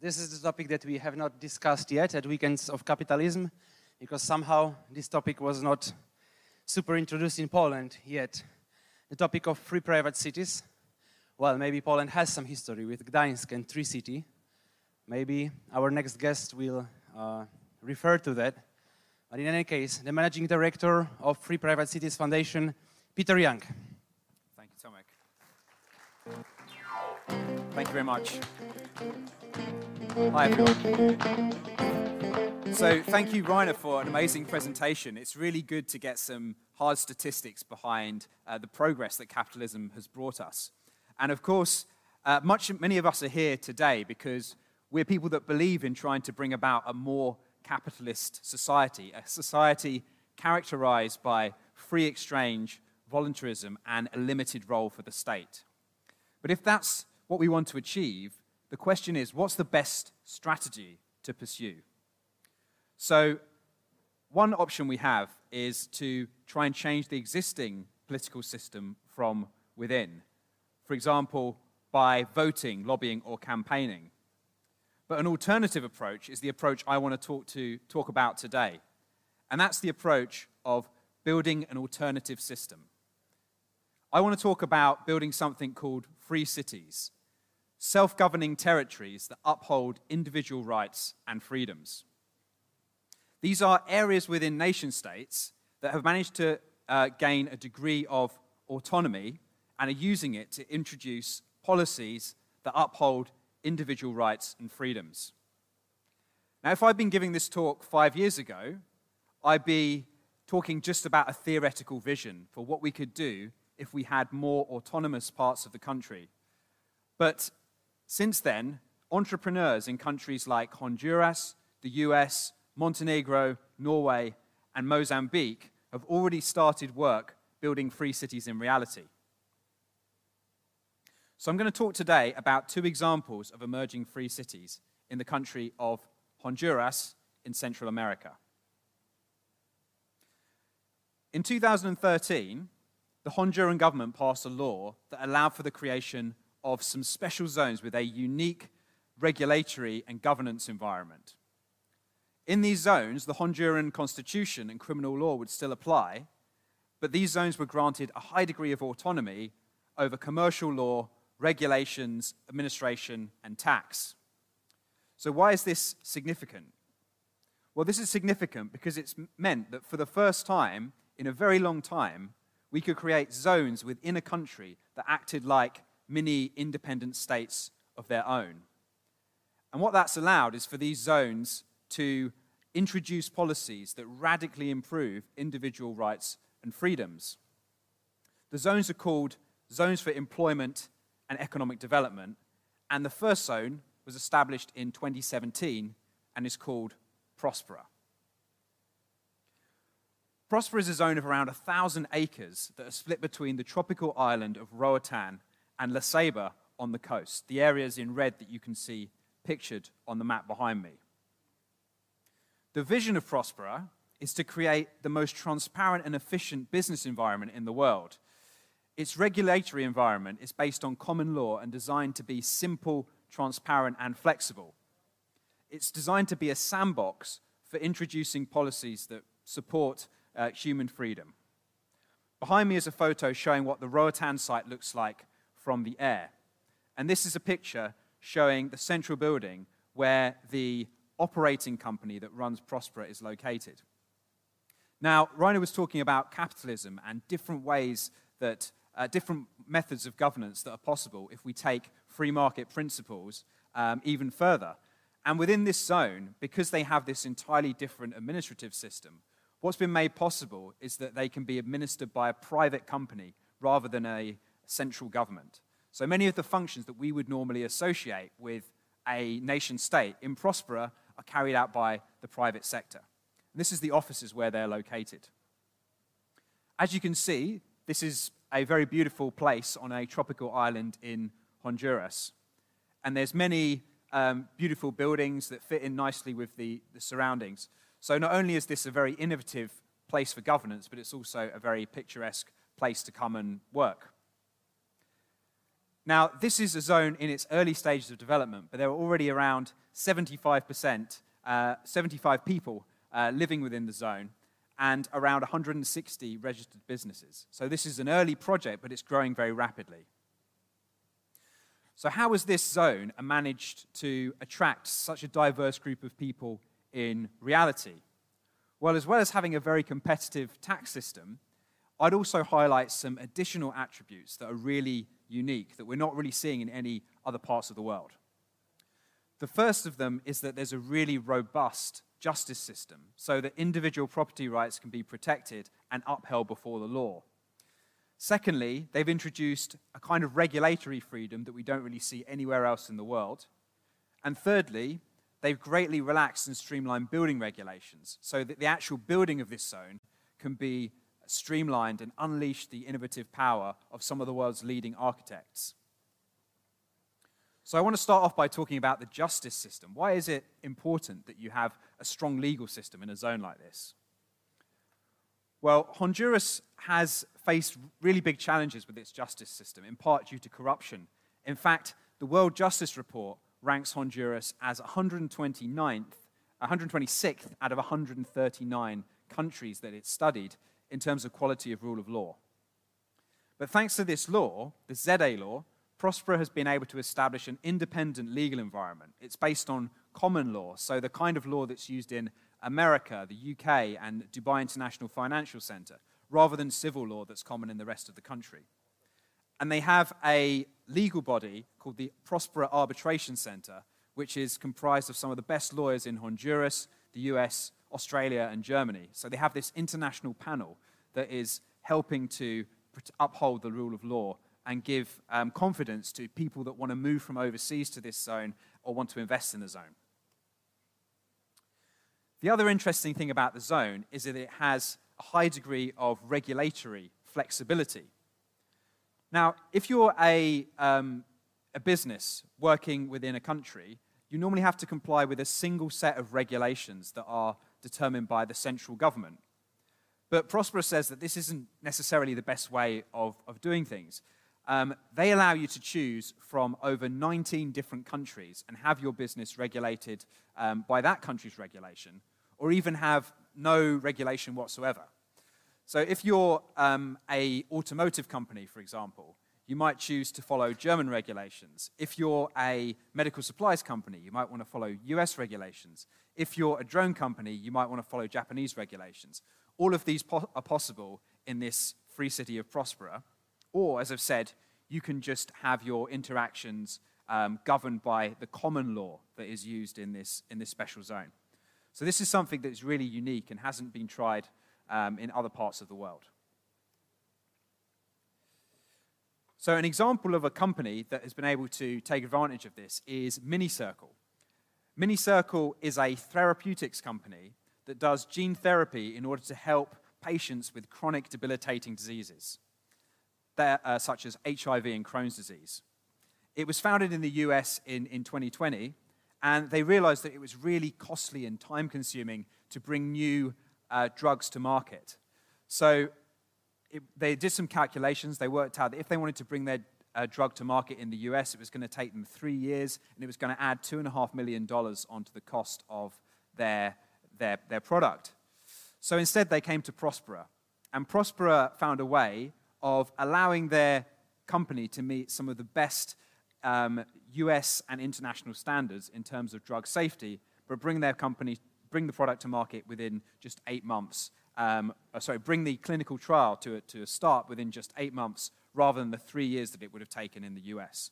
this is the topic that we have not discussed yet at Weekends of Capitalism, because somehow this topic was not super introduced in Poland yet. The topic of free private cities. Well, maybe Poland has some history with Gdańsk and Free City. Maybe our next guest will uh, refer to that. But in any case, the managing director of Free Private Cities Foundation, Peter Young. Thank you, Tomek. Thank you very much. Hi, everyone. So, thank you, Rainer, for an amazing presentation. It's really good to get some hard statistics behind uh, the progress that capitalism has brought us. And of course, uh, much, many of us are here today because we're people that believe in trying to bring about a more capitalist society, a society characterized by free exchange, voluntarism, and a limited role for the state. But if that's what we want to achieve, the question is what's the best strategy to pursue? So, one option we have is to try and change the existing political system from within. For example, by voting, lobbying, or campaigning. But an alternative approach is the approach I want to talk, to, talk about today. And that's the approach of building an alternative system. I want to talk about building something called free cities, self governing territories that uphold individual rights and freedoms. These are areas within nation states that have managed to uh, gain a degree of autonomy and are using it to introduce policies that uphold individual rights and freedoms. Now, if I'd been giving this talk five years ago, I'd be talking just about a theoretical vision for what we could do if we had more autonomous parts of the country. But since then, entrepreneurs in countries like Honduras, the US, Montenegro, Norway, and Mozambique have already started work building free cities in reality. So I'm going to talk today about two examples of emerging free cities in the country of Honduras in Central America. In 2013, the Honduran government passed a law that allowed for the creation of some special zones with a unique regulatory and governance environment. In these zones, the Honduran constitution and criminal law would still apply, but these zones were granted a high degree of autonomy over commercial law regulations, administration, and tax. So, why is this significant? Well, this is significant because it's meant that for the first time in a very long time, we could create zones within a country that acted like mini independent states of their own. And what that's allowed is for these zones to introduce policies that radically improve individual rights and freedoms. The zones are called zones for employment and economic development. And the first zone was established in 2017 and is called Prospera. Prospera is a zone of around 1,000 acres that are split between the tropical island of Roatan and La Ceiba on the coast, the areas in red that you can see pictured on the map behind me. The vision of Prospera is to create the most transparent and efficient business environment in the world its regulatory environment is based on common law and designed to be simple, transparent, and flexible. It's designed to be a sandbox for introducing policies that support uh, human freedom. Behind me is a photo showing what the Roatan site looks like from the air. And this is a picture showing the central building where the operating company that runs Prospera is located. Now, Rainer was talking about capitalism and different ways that uh, different methods of governance that are possible if we take free market principles um, even further. And within this zone, because they have this entirely different administrative system, what's been made possible is that they can be administered by a private company rather than a central government. So many of the functions that we would normally associate with a nation state in Prospera are carried out by the private sector. And this is the offices where they're located. As you can see, this is a very beautiful place on a tropical island in Honduras. And there's many um, beautiful buildings that fit in nicely with the, the surroundings. So not only is this a very innovative place for governance, but it's also a very picturesque place to come and work. Now, this is a zone in its early stages of development, but there are already around 75%, uh, 75 people uh, living within the zone and around 160 registered businesses. So this is an early project, but it's growing very rapidly. So, how has this zone managed to attract such a diverse group of people in reality? Well, as well as having a very competitive tax system, I'd also highlight some additional attributes that are really unique, that we're not really seeing in any other parts of the world. The first of them is that there's a really robust justice system so that individual property rights can be protected and upheld before the law. Secondly, they've introduced a kind of regulatory freedom that we don't really see anywhere else in the world. And thirdly, they've greatly relaxed and streamlined building regulations so that the actual building of this zone can be streamlined and unleashed the innovative power of some of the world's leading architects. So, I want to start off by talking about the justice system. Why is it important that you have a strong legal system in a zone like this? Well, Honduras has faced really big challenges with its justice system, in part due to corruption. In fact, the World Justice Report ranks Honduras as 129th, 126th out of 139 countries that it studied in terms of quality of rule of law. But thanks to this law, the ZEDE law, Prospera has been able to establish an independent legal environment. It's based on common law, so the kind of law that's used in America, the UK, and Dubai International Financial Center, rather than civil law that's common in the rest of the country. And they have a legal body called the Prospera Arbitration Center, which is comprised of some of the best lawyers in Honduras, the US, Australia, and Germany. So they have this international panel that is helping to uphold the rule of law and give um, confidence to people that want to move from overseas to this zone or want to invest in the zone. The other interesting thing about the zone is that it has a high degree of regulatory flexibility. Now, if you're a, um, a business working within a country, you normally have to comply with a single set of regulations that are determined by the central government. But Prospera says that this isn't necessarily the best way of, of doing things. Um, they allow you to choose from over 19 different countries and have your business regulated um, by that country's regulation, or even have no regulation whatsoever. So if you're um, a automotive company, for example, you might choose to follow German regulations. If you're a medical supplies company, you might want to follow US regulations. If you're a drone company, you might want to follow Japanese regulations. All of these po- are possible in this free city of Prospera. Or, as I've said, you can just have your interactions um, governed by the common law that is used in this, in this special zone. So, this is something that's really unique and hasn't been tried um, in other parts of the world. So, an example of a company that has been able to take advantage of this is MiniCircle. MiniCircle is a therapeutics company that does gene therapy in order to help patients with chronic debilitating diseases uh, such as HIV and Crohn's disease. It was founded in the US in, in 2020, and they realized that it was really costly and time consuming to bring new uh, drugs to market. So it, they did some calculations. They worked out that if they wanted to bring their uh, drug to market in the US, it was going to take them three years, and it was going to add $2.5 million onto the cost of their, their, their product. So instead, they came to Prospera. And Prospera found a way of allowing their company to meet some of the best um, US and international standards in terms of drug safety, but bring their company, bring the product to market within just eight months. Um, uh, sorry, bring the clinical trial to a, to a start within just eight months rather than the three years that it would have taken in the US.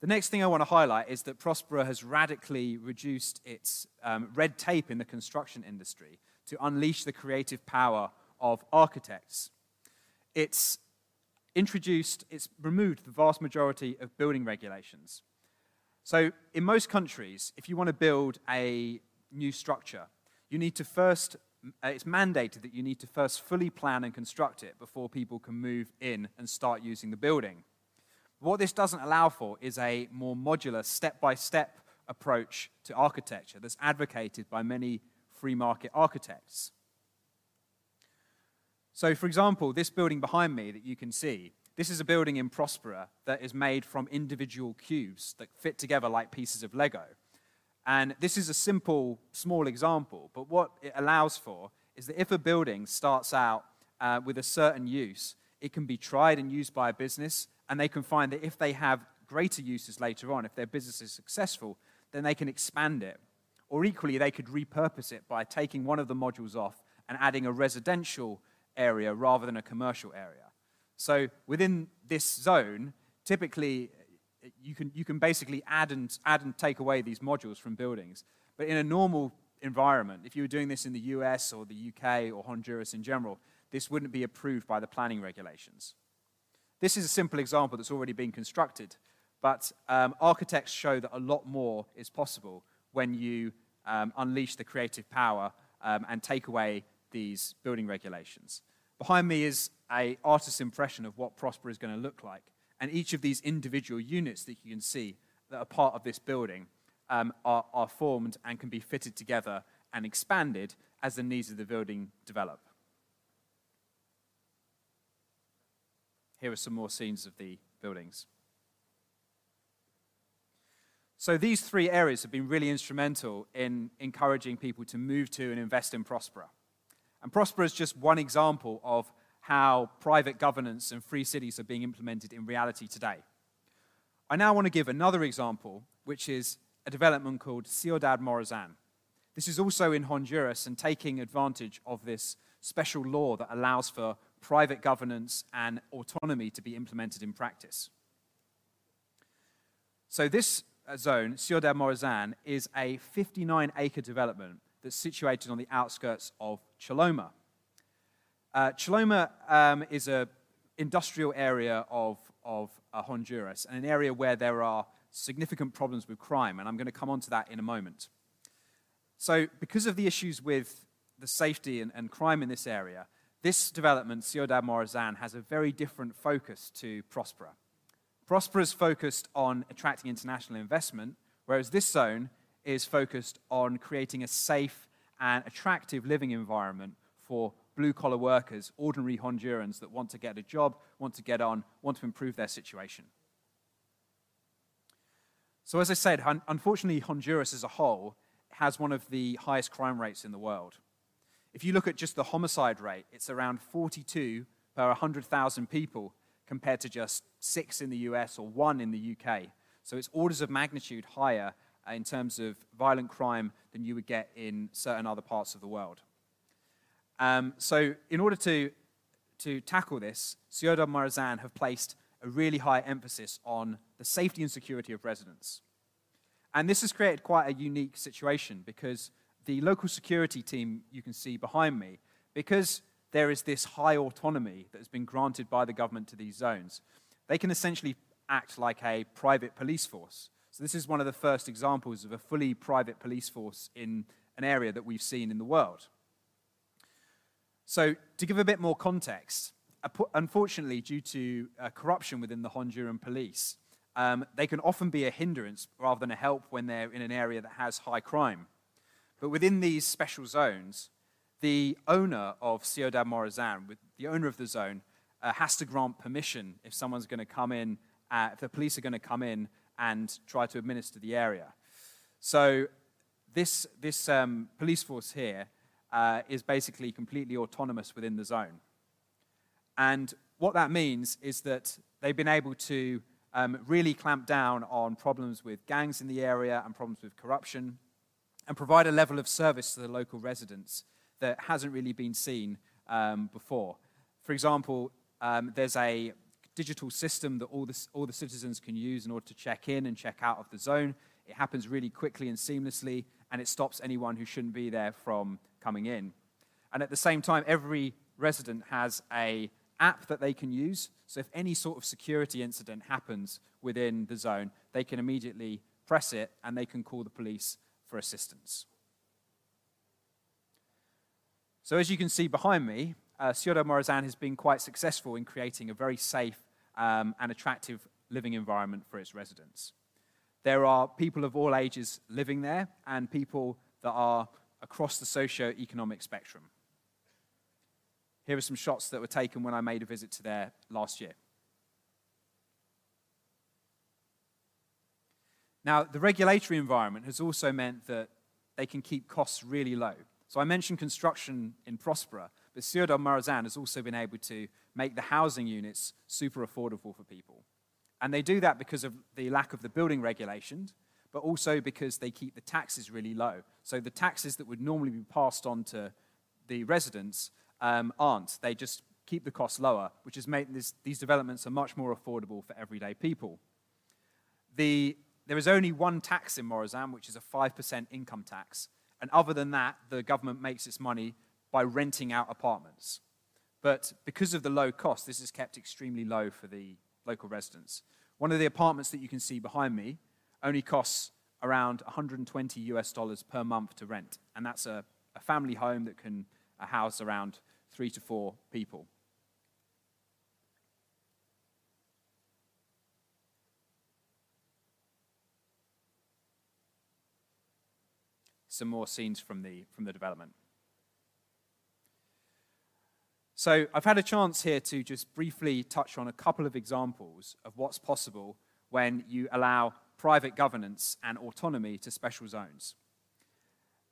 The next thing I want to highlight is that Prospera has radically reduced its um, red tape in the construction industry to unleash the creative power of architects. It's introduced, it's removed the vast majority of building regulations. So, in most countries, if you want to build a new structure, you need to first, uh, it's mandated that you need to first fully plan and construct it before people can move in and start using the building. What this doesn't allow for is a more modular, step by step approach to architecture that's advocated by many free market architects. So, for example, this building behind me that you can see, this is a building in Prospera that is made from individual cubes that fit together like pieces of Lego. And this is a simple, small example, but what it allows for is that if a building starts out uh, with a certain use, it can be tried and used by a business, and they can find that if they have greater uses later on, if their business is successful, then they can expand it. Or equally, they could repurpose it by taking one of the modules off and adding a residential area rather than a commercial area. So within this zone, typically you can, you can basically add and, add and take away these modules from buildings. But in a normal environment, if you were doing this in the US or the UK or Honduras in general, this wouldn't be approved by the planning regulations. This is a simple example that's already been constructed, but um, architects show that a lot more is possible when you um, unleash the creative power um, and take away these building regulations. Behind me is a artist's impression of what Prospera is going to look like. And each of these individual units that you can see that are part of this building um, are, are formed and can be fitted together and expanded as the needs of the building develop. Here are some more scenes of the buildings. So these three areas have been really instrumental in encouraging people to move to and invest in Prospera. And Prospera is just one example of how private governance and free cities are being implemented in reality today. I now want to give another example, which is a development called Ciudad Morazan. This is also in Honduras and taking advantage of this special law that allows for private governance and autonomy to be implemented in practice. So, this uh, zone, Ciudad Morazan, is a 59 acre development that's situated on the outskirts of Choloma. Uh, um, is an industrial area of, of uh, Honduras and an area where there are significant problems with crime, and I'm going to come on to that in a moment. So, because of the issues with the safety and, and crime in this area, this development, Ciudad Morazan, has a very different focus to Prospera. Prospera is focused on attracting international investment, whereas this zone is focused on creating a safe and attractive living environment for blue collar workers, ordinary Hondurans that want to get a job, want to get on, want to improve their situation. So, as I said, unfortunately, Honduras as a whole has one of the highest crime rates in the world. If you look at just the homicide rate, it's around 42 per 100,000 people compared to just six in the US or one in the UK. So it's orders of magnitude higher in terms of violent crime than you would get in certain other parts of the world. Um, so, in order to, to tackle this, Ciudad Morazan have placed a really high emphasis on the safety and security of residents. And this has created quite a unique situation because the local security team you can see behind me, because there is this high autonomy that has been granted by the government to these zones, they can essentially act like a private police force. So, this is one of the first examples of a fully private police force in an area that we've seen in the world. So, to give a bit more context, unfortunately, due to uh, corruption within the Honduran police, um, they can often be a hindrance rather than a help when they're in an area that has high crime. But within these special zones, the owner of Ciudad Morazan, the owner of the zone, uh, has to grant permission if someone's going to come in, uh, if the police are going to come in and try to administer the area. So this, this um, police force here uh, is basically completely autonomous within the zone. And what that means is that they've been able to um, really clamp down on problems with gangs in the area and problems with corruption and provide a level of service to the local residents that hasn't really been seen um, before. For example, um, there's a digital system that all the, all the citizens can use in order to check in and check out of the zone. It happens really quickly and seamlessly, and it stops anyone who shouldn't be there from coming in. And at the same time, every resident has a app that they can use. So if any sort of security incident happens within the zone, they can immediately press it and they can call the police for assistance. So as you can see behind me, uh, Ciudad Morazan has been quite successful in creating a very safe um, and attractive living environment for its residents. There are people of all ages living there and people that are across the socio-economic spectrum. Here are some shots that were taken when I made a visit to there last year. Now, the regulatory environment has also meant that they can keep costs really low. So I mentioned construction in Prospera, but Ciudad Morazan has also been able to make the housing units super affordable for people. And they do that because of the lack of the building regulations, but also because they keep the taxes really low. So the taxes that would normally be passed on to the residents um, aren't. They just keep the costs lower, which has made this, these developments are much more affordable for everyday people. The there is only one tax in Morazan, which is a 5% income tax. And other than that, the government makes its money by renting out apartments. But because of the low cost, this is kept extremely low for the local residents. One of the apartments that you can see behind me only costs around 120 US dollars per month to rent. And that's a, a family home that can uh, house around three to four people. some more scenes from the, from the development. So I've had a chance here to just briefly touch on a couple of examples of what's possible when you allow private governance and autonomy to special zones.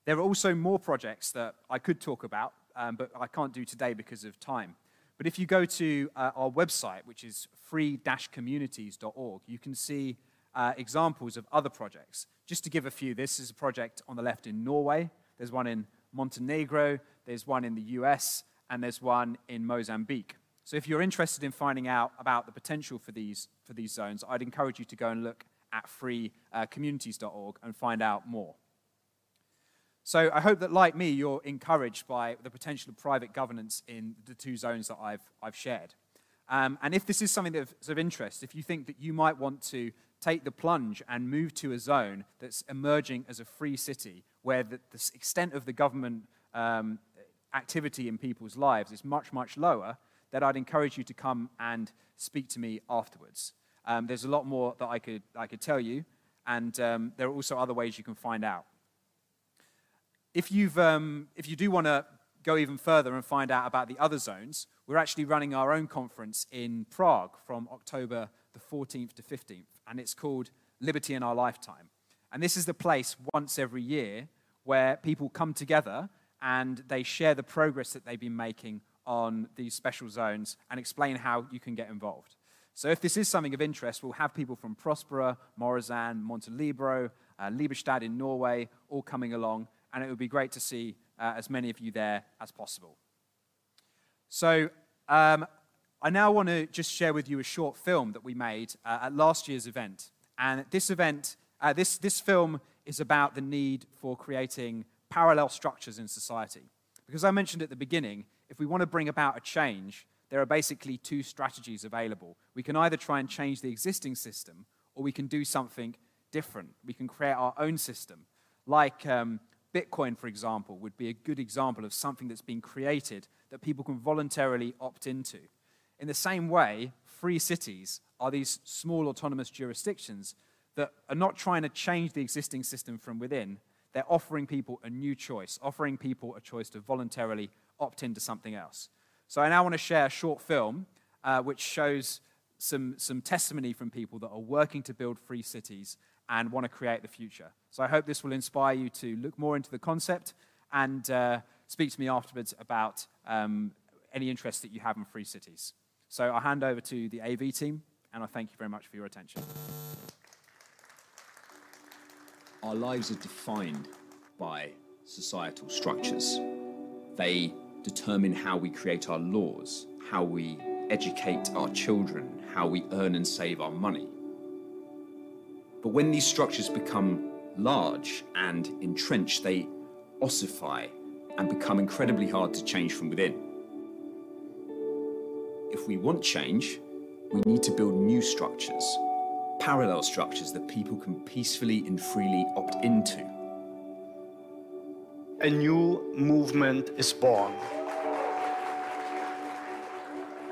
There are also more projects that I could talk about, um, but I can't do today because of time. But if you go to uh, our website, which is free-communities.org, you can see uh, examples of other projects. Just to give a few, this is a project on the left in Norway, there's one in Montenegro, there's one in the US, and there's one in Mozambique. So if you're interested in finding out about the potential for these, for these zones, I'd encourage you to go and look at freecommunities.org and find out more. So I hope that, like me, you're encouraged by the potential of private governance in the two zones that I've, I've shared. Um, and if this is something that's of interest, if you think that you might want to take the plunge and move to a zone that's emerging as a free city where the, the extent of the government um, activity in people's lives is much, much lower, then I'd encourage you to come and speak to me afterwards. Um, there's a lot more that I could, I could tell you, and um, there are also other ways you can find out. If, you've, um, if you do want to go even further and find out about the other zones, we're actually running our own conference in Prague from October the 14th to 15th, and it's called Liberty in Our Lifetime. And this is the place once every year where people come together and they share the progress that they've been making on these special zones and explain how you can get involved. So if this is something of interest, we'll have people from Prospera, Morazan, Montelibero, uh, in Norway all coming along, and it would be great to see uh, as many of you there as possible. So um, I now want to just share with you a short film that we made uh, at last year's event. And this event, uh, this, this film is about the need for creating parallel structures in society. Because I mentioned at the beginning, if we want to bring about a change, there are basically two strategies available. We can either try and change the existing system, or we can do something different. We can create our own system. Like um, Bitcoin, for example, would be a good example of something that's been created that people can voluntarily opt into. In the same way, free cities are these small autonomous jurisdictions that are not trying to change the existing system from within. They're offering people a new choice, offering people a choice to voluntarily opt into something else. So I now want to share a short film uh, which shows some, some testimony from people that are working to build free cities and want to create the future. So I hope this will inspire you to look more into the concept and uh, speak to me afterwards about um, any interest that you have in free cities. So I'll hand over to the AV team, and I thank you very much for your attention. Our lives are defined by societal structures. They determine how we create our laws, how we educate our children, how we earn and save our money. But when these structures become large and entrenched, they ossify and become incredibly hard to change from within if we want change, we need to build new structures, parallel structures that people can peacefully and freely opt into. A new movement is born.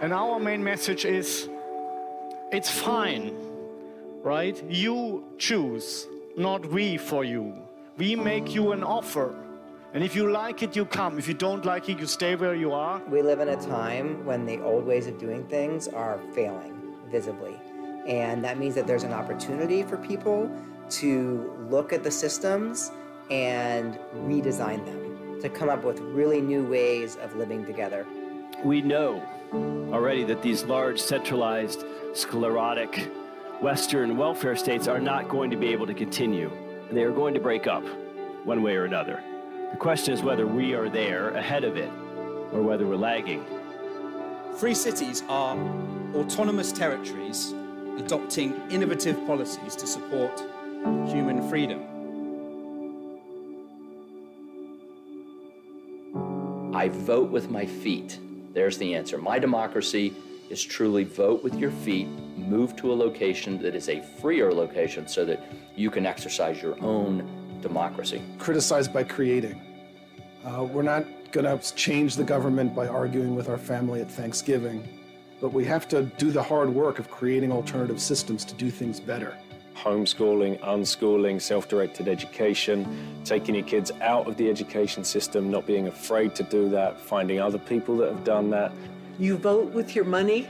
And our main message is it's fine, right? You choose, not we for you. We make you an offer. And if you like it, you come. If you don't like it, you stay where you are. We live in a time when the old ways of doing things are failing visibly. And that means that there's an opportunity for people to look at the systems and redesign them, to come up with really new ways of living together. We know already that these large, centralized, sclerotic Western welfare states are not going to be able to continue. They are going to break up one way or another. The question is whether we are there ahead of it or whether we're lagging. Free cities are autonomous territories adopting innovative policies to support human freedom. I vote with my feet. There's the answer. My democracy is truly vote with your feet, move to a location that is a freer location so that you can exercise your own democracy. Criticized by creating. Uh, we're not going to change the government by arguing with our family at Thanksgiving, but we have to do the hard work of creating alternative systems to do things better. Homeschooling, unschooling, self directed education, taking your kids out of the education system, not being afraid to do that, finding other people that have done that. You vote with your money,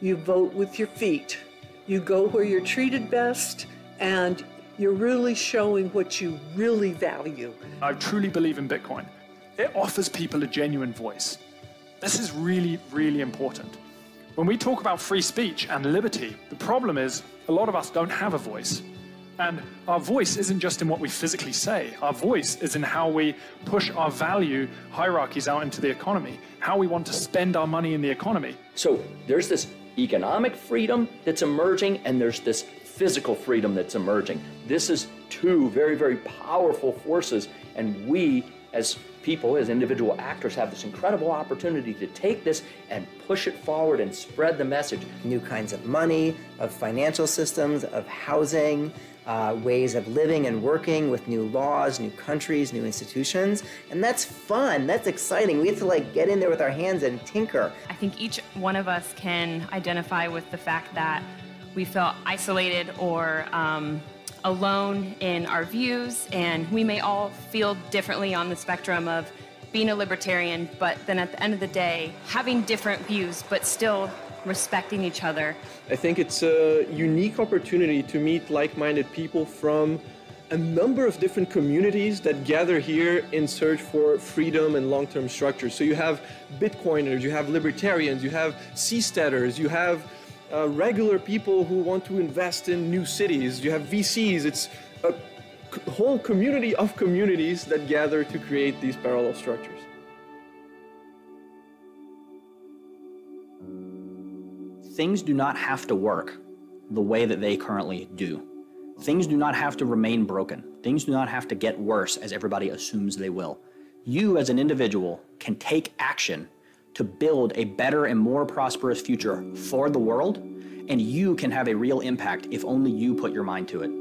you vote with your feet. You go where you're treated best, and you're really showing what you really value. I truly believe in Bitcoin. It offers people a genuine voice. This is really, really important. When we talk about free speech and liberty, the problem is a lot of us don't have a voice. And our voice isn't just in what we physically say, our voice is in how we push our value hierarchies out into the economy, how we want to spend our money in the economy. So there's this economic freedom that's emerging, and there's this physical freedom that's emerging. This is two very, very powerful forces, and we as people, as individual actors, have this incredible opportunity to take this and push it forward and spread the message. New kinds of money, of financial systems, of housing, uh, ways of living and working with new laws, new countries, new institutions. And that's fun. That's exciting. We have to like get in there with our hands and tinker. I think each one of us can identify with the fact that we felt isolated or um, alone in our views, and we may all feel differently on the spectrum of being a libertarian, but then at the end of the day, having different views, but still respecting each other. I think it's a unique opportunity to meet like minded people from a number of different communities that gather here in search for freedom and long term structures. So you have Bitcoiners, you have libertarians, you have seasteaders, you have uh, regular people who want to invest in new cities. You have VCs. It's a whole community of communities that gather to create these parallel structures. Things do not have to work the way that they currently do. Things do not have to remain broken. Things do not have to get worse as everybody assumes they will. You, as an individual, can take action to build a better and more prosperous future for the world, and you can have a real impact if only you put your mind to it.